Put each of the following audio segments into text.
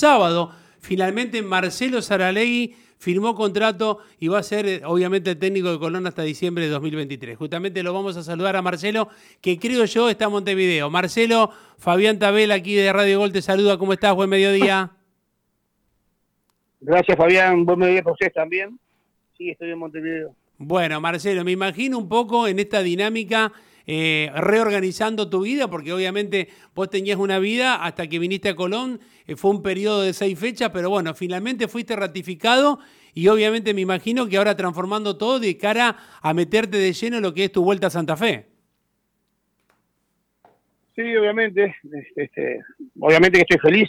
sábado, finalmente Marcelo Saralegui firmó contrato y va a ser eh, obviamente el técnico de Colón hasta diciembre de 2023. Justamente lo vamos a saludar a Marcelo, que creo yo está en Montevideo. Marcelo, Fabián Tabel aquí de Radio Gol te saluda, ¿cómo estás? Buen mediodía. Gracias Fabián, buen mediodía para ustedes también. Sí, estoy en Montevideo. Bueno, Marcelo, me imagino un poco en esta dinámica eh, reorganizando tu vida, porque obviamente vos tenías una vida hasta que viniste a Colón, eh, fue un periodo de seis fechas, pero bueno, finalmente fuiste ratificado y obviamente me imagino que ahora transformando todo de cara a meterte de lleno en lo que es tu vuelta a Santa Fe. Sí, obviamente, este, obviamente que estoy feliz,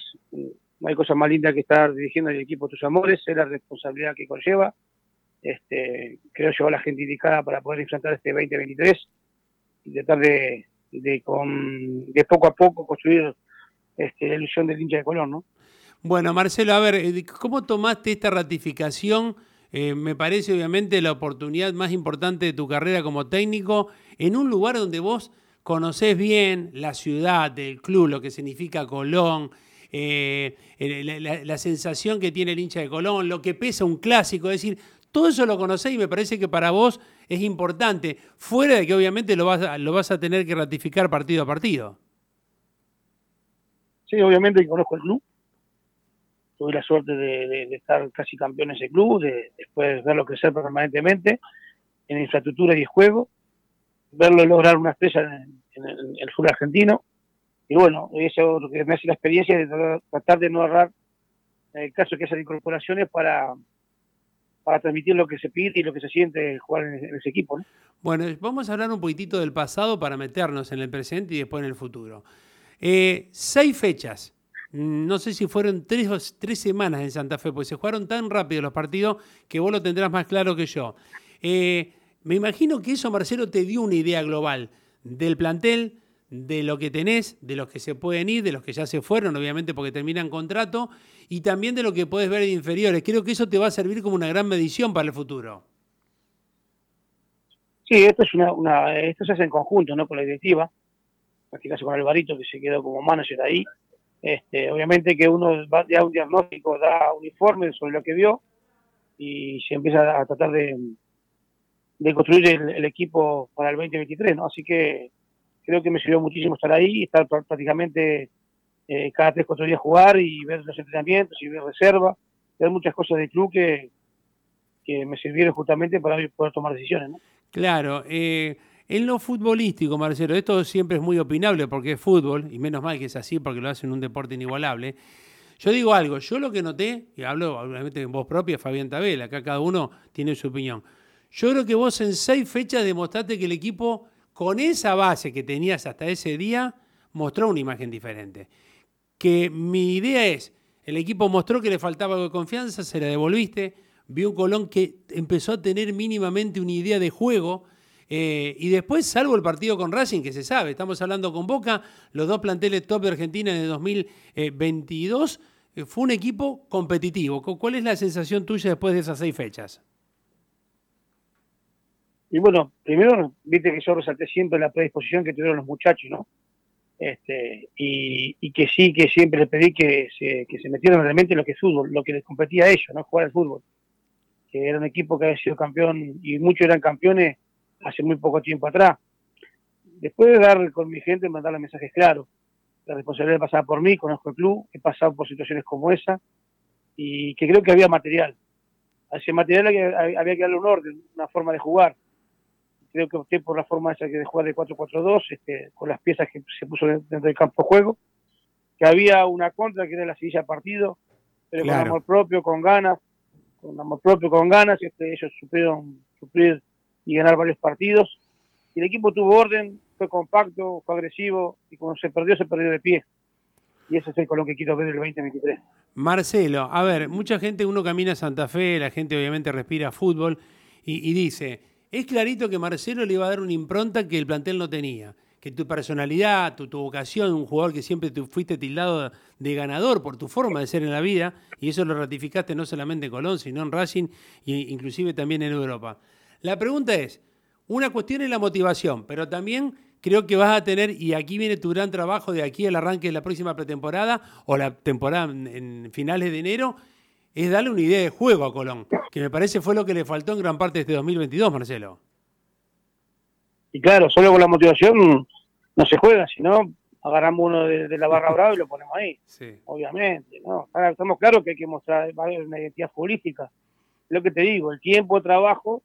no hay cosa más linda que estar dirigiendo el equipo tus amores, es la responsabilidad que conlleva. Este, creo llevar la gente indicada para poder enfrentar este 2023 y tratar de, de, con, de poco a poco construir este, la ilusión del hincha de Colón, ¿no? Bueno, Marcelo, a ver, eh, ¿cómo tomaste esta ratificación? Eh, me parece obviamente la oportunidad más importante de tu carrera como técnico en un lugar donde vos conocés bien la ciudad, el club, lo que significa Colón, eh, la, la, sensación que tiene el hincha de Colón, lo que pesa un clásico, es decir, todo eso lo conocés y me parece que para vos es importante, fuera de que obviamente lo vas a, lo vas a tener que ratificar partido a partido. Sí, obviamente conozco el club. Tuve la suerte de, estar casi campeón en ese club, de después verlo crecer permanentemente en infraestructura y juego, verlo lograr una estrella en, el, sur argentino. Y bueno, eso me hace la experiencia de tratar de no agarrar en el caso que haya incorporaciones para, para transmitir lo que se pide y lo que se siente jugar en, ese equipo. Bueno, vamos a hablar un poquitito del pasado para meternos en el presente y después en el futuro. Eh, seis fechas, no sé si fueron tres, tres semanas en Santa Fe, porque se jugaron tan rápido los partidos que vos lo tendrás más claro que yo. Eh, me imagino que eso, Marcelo, te dio una idea global del plantel, de lo que tenés, de los que se pueden ir, de los que ya se fueron, obviamente porque terminan contrato, y también de lo que puedes ver de inferiores. Creo que eso te va a servir como una gran medición para el futuro. Sí, esto es una, esto se hace en conjunto, ¿no? Con la directiva, en este caso con Alvarito que se quedó como manager ahí. Este, obviamente que uno va da un diagnóstico, da un informe sobre lo que vio y se empieza a tratar de, de construir el, el, equipo para el 2023, ¿no? Así que creo que me sirvió muchísimo estar ahí, estar prácticamente eh, cada tres, cuatro días jugar y ver los entrenamientos y ver reserva, ver muchas cosas del club que, que me sirvieron justamente para poder tomar decisiones. Claro, eh, en lo futbolístico, Marcelo, esto siempre es muy opinable porque es fútbol, y menos mal que es así porque lo hacen un deporte inigualable. Yo digo algo, yo lo que noté, y hablo obviamente en voz propia, Fabián Tabel, acá cada uno tiene su opinión. Yo creo que vos en seis fechas demostraste que el equipo con esa base que tenías hasta ese día, mostró una imagen diferente. Que mi idea es, el equipo mostró que le faltaba algo de confianza, se la devolviste, vio un Colón que empezó a tener mínimamente una idea de juego, eh, y después, salvo el partido con Racing, que se sabe, estamos hablando con Boca, los dos planteles top de Argentina en el 2022, eh, fue un equipo competitivo. ¿Cuál es la sensación tuya después de esas seis fechas? Y bueno, primero, viste que yo resalté siempre la predisposición que tuvieron los muchachos, ¿no? Este, y, que sí, que siempre les pedí que se, que se metieran realmente en lo que es fútbol, lo que les competía a ellos, ¿no? Jugar al fútbol. Que era un equipo que había sido campeón, y muchos eran campeones hace muy poco tiempo atrás. Después de dar con mi gente, mandarle mensajes claros. La responsabilidad pasaba por mí, conozco el club, he pasado por situaciones como esa, y que creo que había material. A ese material había que darle un orden, una forma de jugar creo que opté por la forma esa que de jugar de 4-4-2, este, con las piezas que se puso dentro del campo de juego, que había una contra que era la silla partido, pero con amor propio, con ganas, con amor propio, con ganas, este, ellos supieron suplir y ganar varios partidos, y el equipo tuvo orden, fue compacto, fue agresivo, y cuando se perdió, se perdió de pie. Y ese es el Colón que quiero ver el 2023. Marcelo, a ver, mucha gente, uno camina a Santa Fe, la gente obviamente respira fútbol y, y dice, es clarito que Marcelo le iba a dar una impronta que el plantel no tenía. Que tu personalidad, tu, vocación, un jugador que siempre te fuiste tildado de ganador por tu forma de ser en la vida, y eso lo ratificaste no solamente en Colón, sino en Racing e inclusive también en Europa. La pregunta es, una cuestión es la motivación, pero también creo que vas a tener, y aquí viene tu gran trabajo de aquí al arranque de la próxima pretemporada o la temporada en, finales de enero, es darle una idea de juego a Colón, que me parece fue lo que le faltó en gran parte de este 2022, Marcelo. Y claro, solo con la motivación no se juega, sino agarramos uno de, la barra brava y lo ponemos ahí. Obviamente, ¿no? estamos claros que hay que mostrar una identidad futbolística. Lo que te digo, el tiempo de trabajo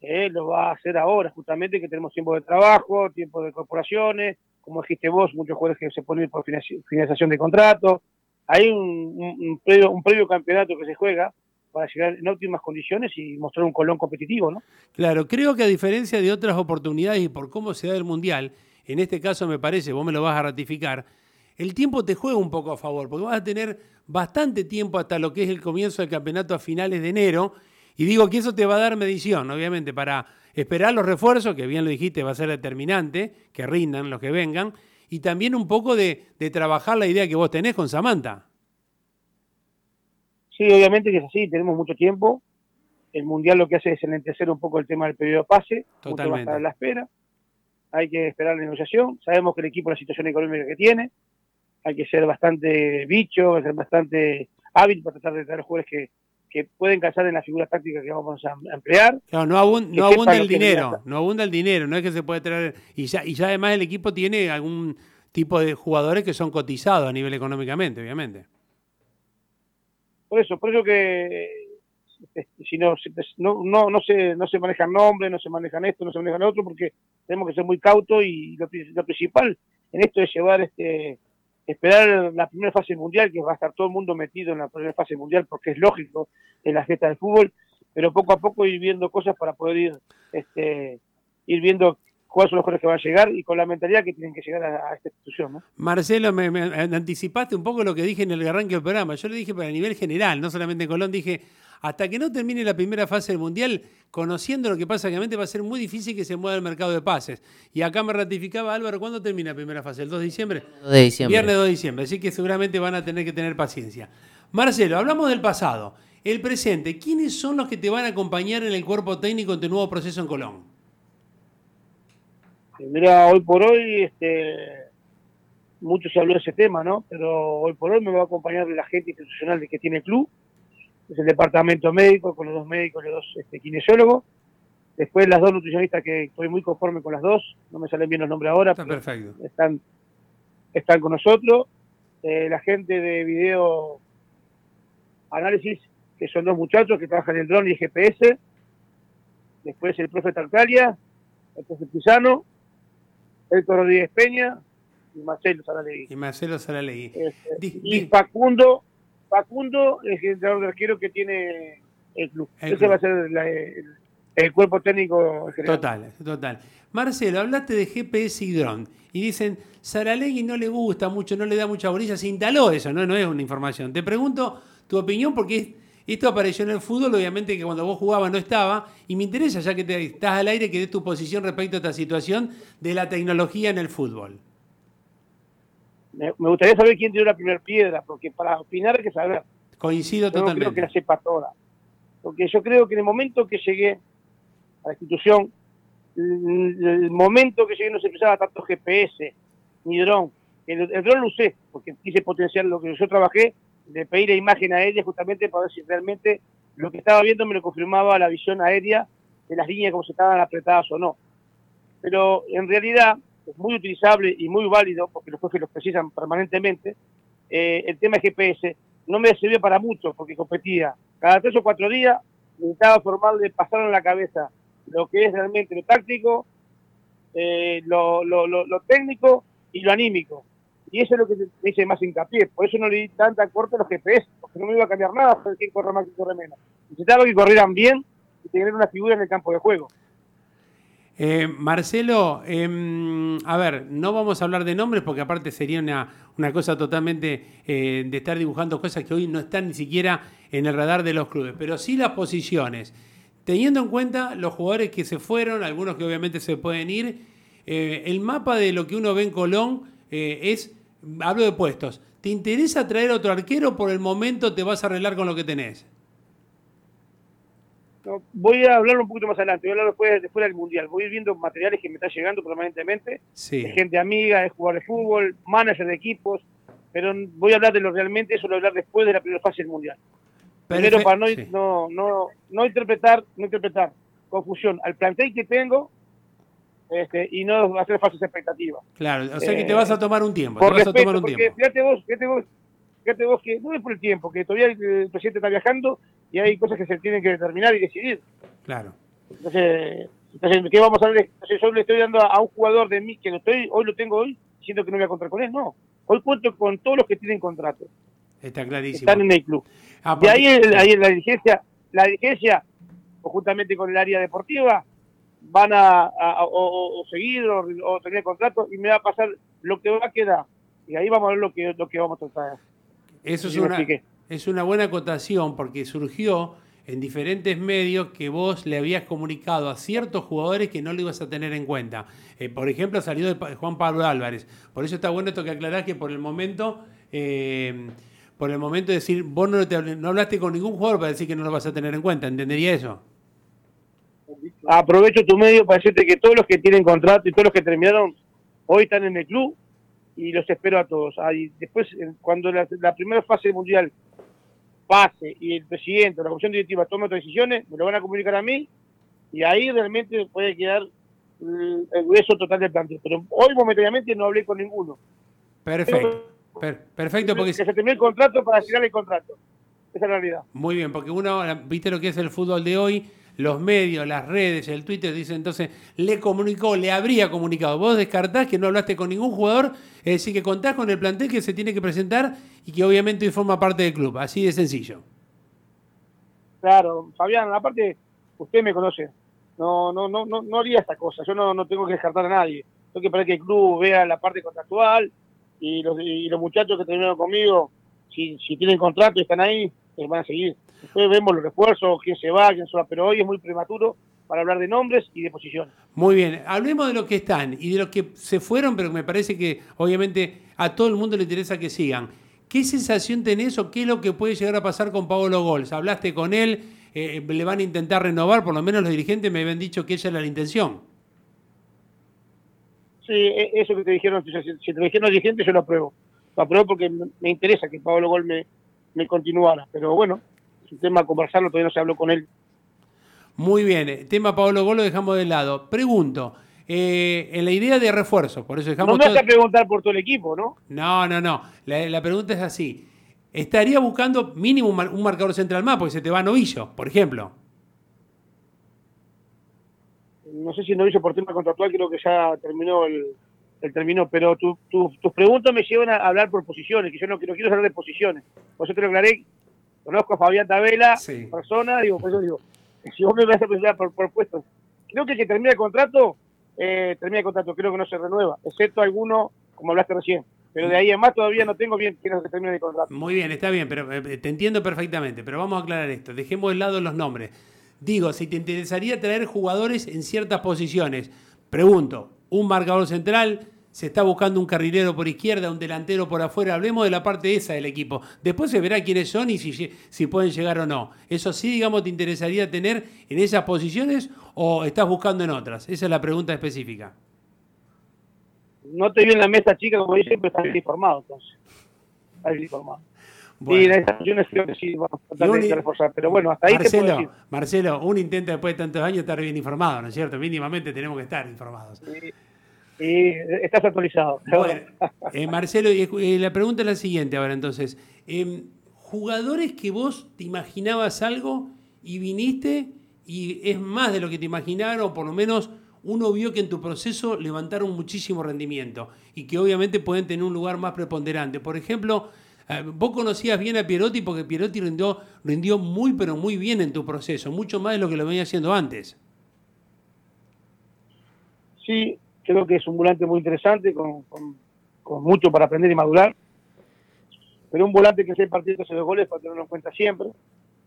eh, lo va a hacer ahora, justamente que tenemos tiempo de trabajo, tiempo de corporaciones, como dijiste vos, muchos jugadores que se ponen por finalización de contrato. Hay un, previo, un previo campeonato que se juega para llegar en óptimas condiciones y mostrar un Colón competitivo, ¿no? Claro, creo que a diferencia de otras oportunidades y por cómo se da el Mundial, en este caso me parece, vos me lo vas a ratificar, el tiempo te juega un poco a favor, porque vas a tener bastante tiempo hasta lo que es el comienzo del campeonato a finales de enero, y digo que eso te va a dar medición, obviamente, para esperar los refuerzos, que bien lo dijiste, va a ser determinante, que rindan los que vengan, y también un poco de, trabajar la idea que vos tenés con Samantha. Sí, obviamente que es así, tenemos mucho tiempo. El Mundial lo que hace es enlentecer un poco el tema del periodo de pase, Totalmente. a la espera hay que esperar la negociación. Sabemos que el equipo, la situación económica que tiene, hay que ser bastante bicho, ser bastante hábil para tratar de traer jugadores que, que pueden casar en la figura táctica que vamos a emplear. Claro, no, abunda el dinero, no abunda el dinero, no es que se puede traer. Y ya, y ya además el equipo tiene algún tipo de jugadores que son cotizados a nivel económicamente, obviamente. Por eso, por eso que este, si no, no, no, no, se, no se manejan nombres, no se manejan esto, no se manejan otro, porque tenemos que ser muy cautos y lo, principal en esto es llevar este esperar la primera fase mundial, que va a estar todo el mundo metido en la primera fase mundial, porque es lógico en la fiesta del fútbol, pero poco a poco ir viendo cosas para poder ir, este, ir viendo cuáles son los jugadores que van a llegar y con la mentalidad que tienen que llegar a, esta institución. ¿no? Marcelo, me, anticipaste un poco lo que dije en el arranque del programa. Yo le dije para nivel general, no solamente en Colón, dije, hasta que no termine la primera fase del Mundial, conociendo lo que pasa, obviamente va a ser muy difícil que se mueva el mercado de pases. Y acá me ratificaba Álvaro, ¿cuándo termina la primera fase? ¿El 2 de diciembre? 2 de diciembre. Viernes 2 de diciembre, así que seguramente van a tener que tener paciencia. Marcelo, hablamos del pasado. El presente, ¿quiénes son los que te van a acompañar en el cuerpo técnico en tu nuevo proceso en Colón? Mira, hoy por hoy, este, mucho se habló de ese tema, ¿no? Pero hoy por hoy me va a acompañar la gente institucional que tiene el club, es el departamento médico con los dos médicos, los dos este, kinesiólogos. Después las dos nutricionistas que estoy muy conforme con las dos, no me salen bien los nombres ahora, Está perfecto. están, están con nosotros. Eh, la gente de video análisis, que son dos muchachos que trabajan en drone y GPS. Después el profe Tartalia, el profe Pisano, Héctor Rodríguez Peña y Marcelo Saralegui. Y Marcelo Saralegui. Este, y Facundo, Facundo es el entrenador de arquero que tiene el club. Ese va a ser el, cuerpo técnico general. Total, total. Marcelo, hablaste de GPS y dron. Y dicen, Saralegui no le gusta mucho, no le da mucha bolilla, se instaló eso, ¿no? No es una información. Te pregunto tu opinión porque es esto apareció en el fútbol, obviamente que cuando vos jugabas no estaba, y me interesa, ya que te, estás al aire, que des tu posición respecto a esta situación de la tecnología en el fútbol. Me, gustaría saber quién tiró la primera piedra, porque para opinar hay que saber. Coincido totalmente. No creo que la sepa toda. Porque yo creo que en el momento que llegué a la institución, el, momento que llegué no se usaba tanto GPS ni dron. El, el dron lo usé, porque quise potenciar lo que yo trabajé de pedir la imagen aérea justamente para ver si realmente lo que estaba viendo me lo confirmaba la visión aérea de las líneas como se estaban apretadas o no. Pero en realidad es muy utilizable y muy válido, porque los jueces los precisan permanentemente, eh, el tema GPS no me sirvió para mucho, porque competía cada tres o cuatro días, necesitaba formarle, pasar en la cabeza lo que es realmente lo táctico, eh, lo, lo, lo técnico y lo anímico. Y eso es lo que me hice más hincapié. Por eso no le di tanta corte a los GPS, porque no me iba a cambiar nada para quién corre más y corre menos. Necesitaba que corrieran bien y tener una figura en el campo de juego. Eh, Marcelo, em, a ver, no vamos a hablar de nombres porque aparte sería una, cosa totalmente eh, de estar dibujando cosas que hoy no están ni siquiera en el radar de los clubes, pero sí las posiciones. Teniendo en cuenta los jugadores que se fueron, algunos que obviamente se pueden ir, eh, el mapa de lo que uno ve en Colón es hablo de puestos, ¿te interesa traer otro arquero por el momento te vas a arreglar con lo que tenés? Voy a hablar un poquito más adelante, voy a hablar después, después del Mundial. Voy a ir viendo materiales que me están llegando permanentemente, de gente amiga, de jugador de fútbol, manager de equipos, pero voy a hablar de lo realmente, eso lo voy a hablar después de la primera fase del Mundial. Primero para no, no, no, no, interpretar, no interpretar confusión al plantel que tengo este, y no hacer falsas expectativas. Claro, o sea que te vas a tomar un tiempo. Por te vas a tomar un porque tiempo. Fíjate vos, fíjate vos, fíjate vos que no es por el tiempo, que todavía el presidente está viajando y hay cosas que se tienen que determinar y decidir. Claro. Entonces, entonces ¿qué vamos a ver? Entonces, yo le estoy dando a, un jugador de mí que lo estoy, hoy lo tengo hoy, siento que no voy a contar con él, no. Hoy cuento con todos los que tienen contrato. Está clarísimo. Están en el club. Ah, y ahí, ahí la dirigencia, la dirigencia, conjuntamente con el área deportiva, van a, o, seguir o, tener contrato y me va a pasar lo que va a quedar. Y ahí vamos a ver lo que, lo que vamos a tratar. Eso es una, es una buena acotación porque surgió en diferentes medios que vos le habías comunicado a ciertos jugadores que no lo ibas a tener en cuenta. Eh, por ejemplo, salió de Juan Pablo Álvarez. Por eso está bueno esto que aclarás que por el momento, eh, por el momento de decir, vos no, no hablaste con ningún jugador para decir que no lo vas a tener en cuenta. ¿Entendería eso? Aprovecho tu medio para decirte que todos los que tienen contrato y todos los que terminaron hoy están en el club y los espero a todos. Ahí, después, cuando la, primera fase mundial pase y el presidente o la comisión directiva tome otras decisiones, me lo van a comunicar a mí y ahí realmente puede quedar el grueso total del plantel. Pero hoy momentáneamente no hablé con ninguno. Perfecto. perfecto, porque... Que se termine el contrato para cerrar el contrato. Esa es la realidad. Muy bien, porque uno, viste lo que es el fútbol de hoy, los medios, las redes, el Twitter, dicen entonces, le comunicó, le habría comunicado. Vos descartás que no hablaste con ningún jugador, es decir, que contás con el plantel que se tiene que presentar y que obviamente forma parte del club. Así de sencillo. Claro, Fabián, aparte, usted me conoce. No, no, no, no, no haría esta cosa. Yo no, no tengo que descartar a nadie. Tengo que esperar que el club vea la parte contractual y los, y los muchachos que terminaron conmigo, si, si tienen contrato y están ahí, eh, van a seguir. Después vemos los refuerzos, quién se va, quién se va, pero hoy es muy prematuro para hablar de nombres y de posiciones. Muy bien, hablemos de los que están y de los que se fueron, pero me parece que obviamente a todo el mundo le interesa que sigan. ¿Qué sensación tenés o qué es lo que puede llegar a pasar con Pablo Gols? ¿Hablaste con él? Eh, ¿Le van a intentar renovar? Por lo menos los dirigentes me habían dicho que esa era la intención. Sí, e, eso que te dijeron, si te dijeron los dirigentes yo lo apruebo. Lo apruebo porque me interesa que Pablo Gol me, me continuara, pero bueno, un tema a conversarlo, todavía no se habló con él. Muy bien, el tema Pablo Gol lo dejamos de lado. Pregunto, eh, en la idea de refuerzo, por eso dejamos. No me vas a preguntar por todo el equipo, ¿no? No, no, no. La, pregunta es así. ¿Estaría buscando mínimo un, marcador central más? Porque se te va Novillo, por ejemplo. No sé si Novillo por tema contractual creo que ya terminó el, terminó, pero tus preguntas me llevan a hablar por posiciones, que yo no, quiero hablar de posiciones. Por eso te lo aclaré conozco a Fabián Tabela, persona, digo, por eso digo, si vos me vas a presentar por, por puestos, creo que el que termina el contrato, eh, termina el contrato, creo que no se renueva, excepto alguno, como hablaste recién. Pero de ahí en más todavía no tengo bien quién se termine el contrato. Muy bien, está bien, pero eh, te entiendo perfectamente. Pero vamos a aclarar esto. Dejemos de lado los nombres. Digo, si te interesaría traer jugadores en ciertas posiciones, pregunto, un marcador central, se está buscando un carrilero por izquierda, un delantero por afuera. Hablemos de la parte esa del equipo. Después se verá quiénes son y si, si pueden llegar o no. ¿Eso sí, digamos, te interesaría tener en esas posiciones o estás buscando en otras? Esa es la pregunta específica. No te vi en la mesa chica, como dicen, pero estás bien informado, entonces. Estás bien informado. Sí, en esas posiciones creo que sí, vamos a tratar de reforzar. Pero bueno, hasta ahí Marcelo, te puedo decir. Marcelo, un intento después de tantos años estar bien informado, ¿no es cierto? Mínimamente tenemos que estar informados. Sí. Y estás actualizado. Eh, Marcelo, y, la pregunta es la siguiente ahora entonces. Em, ¿Jugadores que vos te imaginabas algo y viniste y es más de lo que te imaginaron, o por lo menos uno vio que en tu proceso levantaron muchísimo rendimiento y que obviamente pueden tener un lugar más preponderante? Por ejemplo, eh, vos conocías bien a Pierotti porque Pierotti rindió, rindió muy pero muy bien en tu proceso, mucho más de lo que lo venía haciendo antes. Sí, Creo que es un volante muy interesante, con, mucho para aprender y madurar. Pero un volante que se partido hace dos goles para tenerlo en cuenta siempre.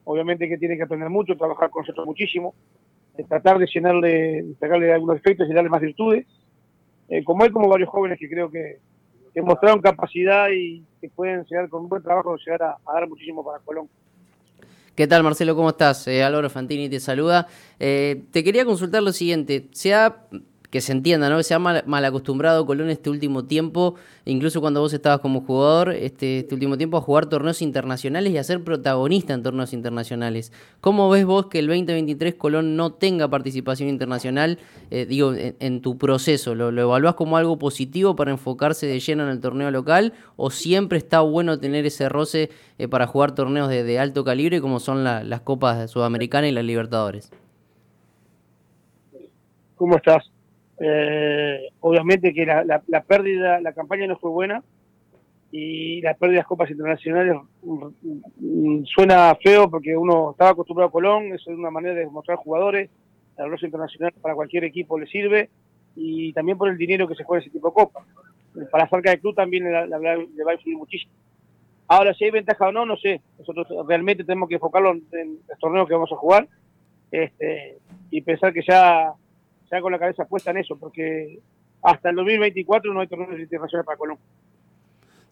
Obviamente que tiene que aprender mucho, trabajar con nosotros muchísimo, tratar de llenarle, pegarle algunos efectos y darle más virtudes. Eh, como él, como varios jóvenes que creo que, mostraron capacidad y que pueden llegar con un buen trabajo, llegar a, dar muchísimo para Colón. ¿Qué tal, Marcelo? ¿Cómo estás? Eh, Fantini te saluda. Eh, te quería consultar lo siguiente. Se ha que se entienda, ¿no? Se ha mal, acostumbrado Colón este último tiempo, incluso cuando vos estabas como jugador, este, este, último tiempo a jugar torneos internacionales y a ser protagonista en torneos internacionales. ¿Cómo ves vos que el 2023 Colón no tenga participación internacional, eh, digo, en, tu proceso? ¿Lo, ¿Lo evaluás como algo positivo para enfocarse de lleno en el torneo local o siempre está bueno tener ese roce eh, para jugar torneos de, alto calibre como son las Copas Sudamericanas y las Libertadores? ¿Cómo estás? Eh, obviamente que la, la, pérdida, la campaña no fue buena y las pérdidas copas internacionales mm, mm, suena feo porque uno estaba acostumbrado a Colón, eso es una manera de mostrar jugadores, la rosa internacional para cualquier equipo le sirve y también por el dinero que se juega ese tipo de copas. Para la falca del club también le, va a influir muchísimo. Ahora, si hay ventaja o no, no sé. Nosotros realmente tenemos que enfocarlo en, en los torneos que vamos a jugar este, y pensar que ya ya con la cabeza puesta en eso, porque hasta el 2024 no hay torneos internacionales para Colombia.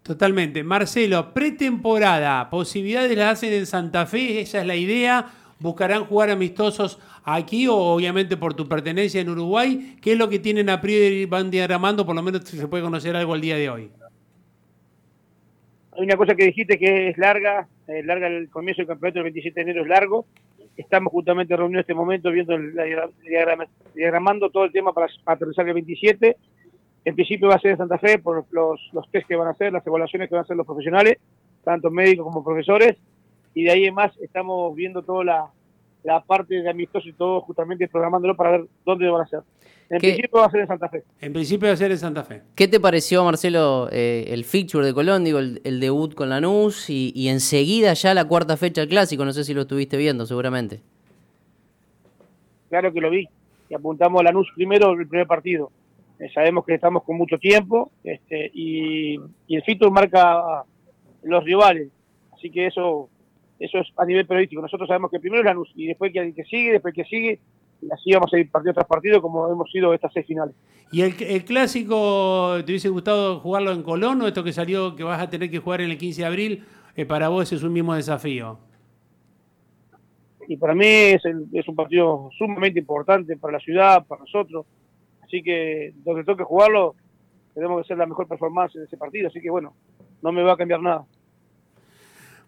Totalmente. Marcelo, pretemporada, posibilidades las hacen en Santa Fe, esa es la idea. ¿Buscarán jugar amistosos aquí o obviamente por tu pertenencia en Uruguay? ¿Qué es lo que tienen a priori y van diagramando? Por lo menos se puede conocer algo el día de hoy. Hay una cosa que dijiste que es larga, eh, larga el comienzo del campeonato del 27 de enero es largo, Estamos justamente reunidos en este momento viendo el, diagramando todo el tema para, aterrizar el 27. En principio va a ser en Santa Fe por los, los test que van a hacer, las evaluaciones que van a hacer los profesionales, tanto médicos como profesores. Y de ahí en más estamos viendo toda la, la parte de amistoso y todo justamente programándolo para ver dónde van a ser. En principio va a ser en Santa Fe. En principio va a ser en Santa Fe. ¿Qué te pareció, Marcelo, eh, el feature de Colón, digo, el, debut con Lanús y, y enseguida ya la cuarta fecha del clásico? No sé si lo estuviste viendo, seguramente. Claro que lo vi. Y apuntamos a Lanús primero el primer partido. Eh, sabemos que estamos con mucho tiempo este, y, y el feature marca los rivales. Así que eso eso es a nivel periodístico. Nosotros sabemos que primero es Lanús y después que, que sigue, después que sigue, y así vamos a ir partido tras partido como hemos sido estas seis finales. ¿Y el, clásico, te hubiese gustado jugarlo en Colón o esto que salió que vas a tener que jugar en el 15 de abril, eh, para vos es un mismo desafío? Y para mí es, es un partido sumamente importante para la ciudad, para nosotros. Así que donde toque jugarlo, tenemos que hacer la mejor performance en ese partido. Así que bueno, no me va a cambiar nada.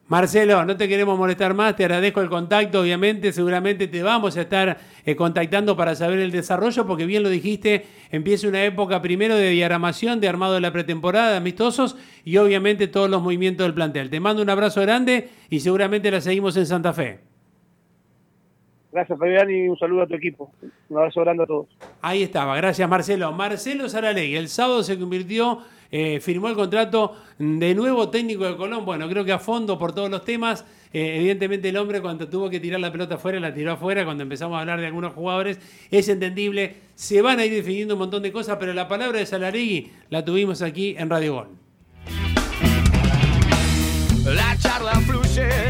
Marcelo, no te queremos molestar más, te agradezco el contacto, obviamente, seguramente te vamos a estar eh, contactando para saber el desarrollo, porque bien lo dijiste, empieza una época primero de diagramación, de armado de la pretemporada, de amistosos y obviamente todos los movimientos del plantel. Te mando un abrazo grande y seguramente la seguimos en Santa Fe. Gracias, Fabián, y un saludo a tu equipo. Un abrazo grande a todos. Ahí estaba, gracias, Marcelo. Marcelo Saralegui, el sábado se convirtió eh, firmó el contrato de nuevo técnico de Colón. Bueno, creo que a fondo por todos los temas. Eh, evidentemente el hombre cuando tuvo que tirar la pelota afuera, la tiró afuera. Cuando empezamos a hablar de algunos jugadores, es entendible. Se van a ir definiendo un montón de cosas, pero la palabra de Salaregui la tuvimos aquí en Radio Gol. La charla fluye.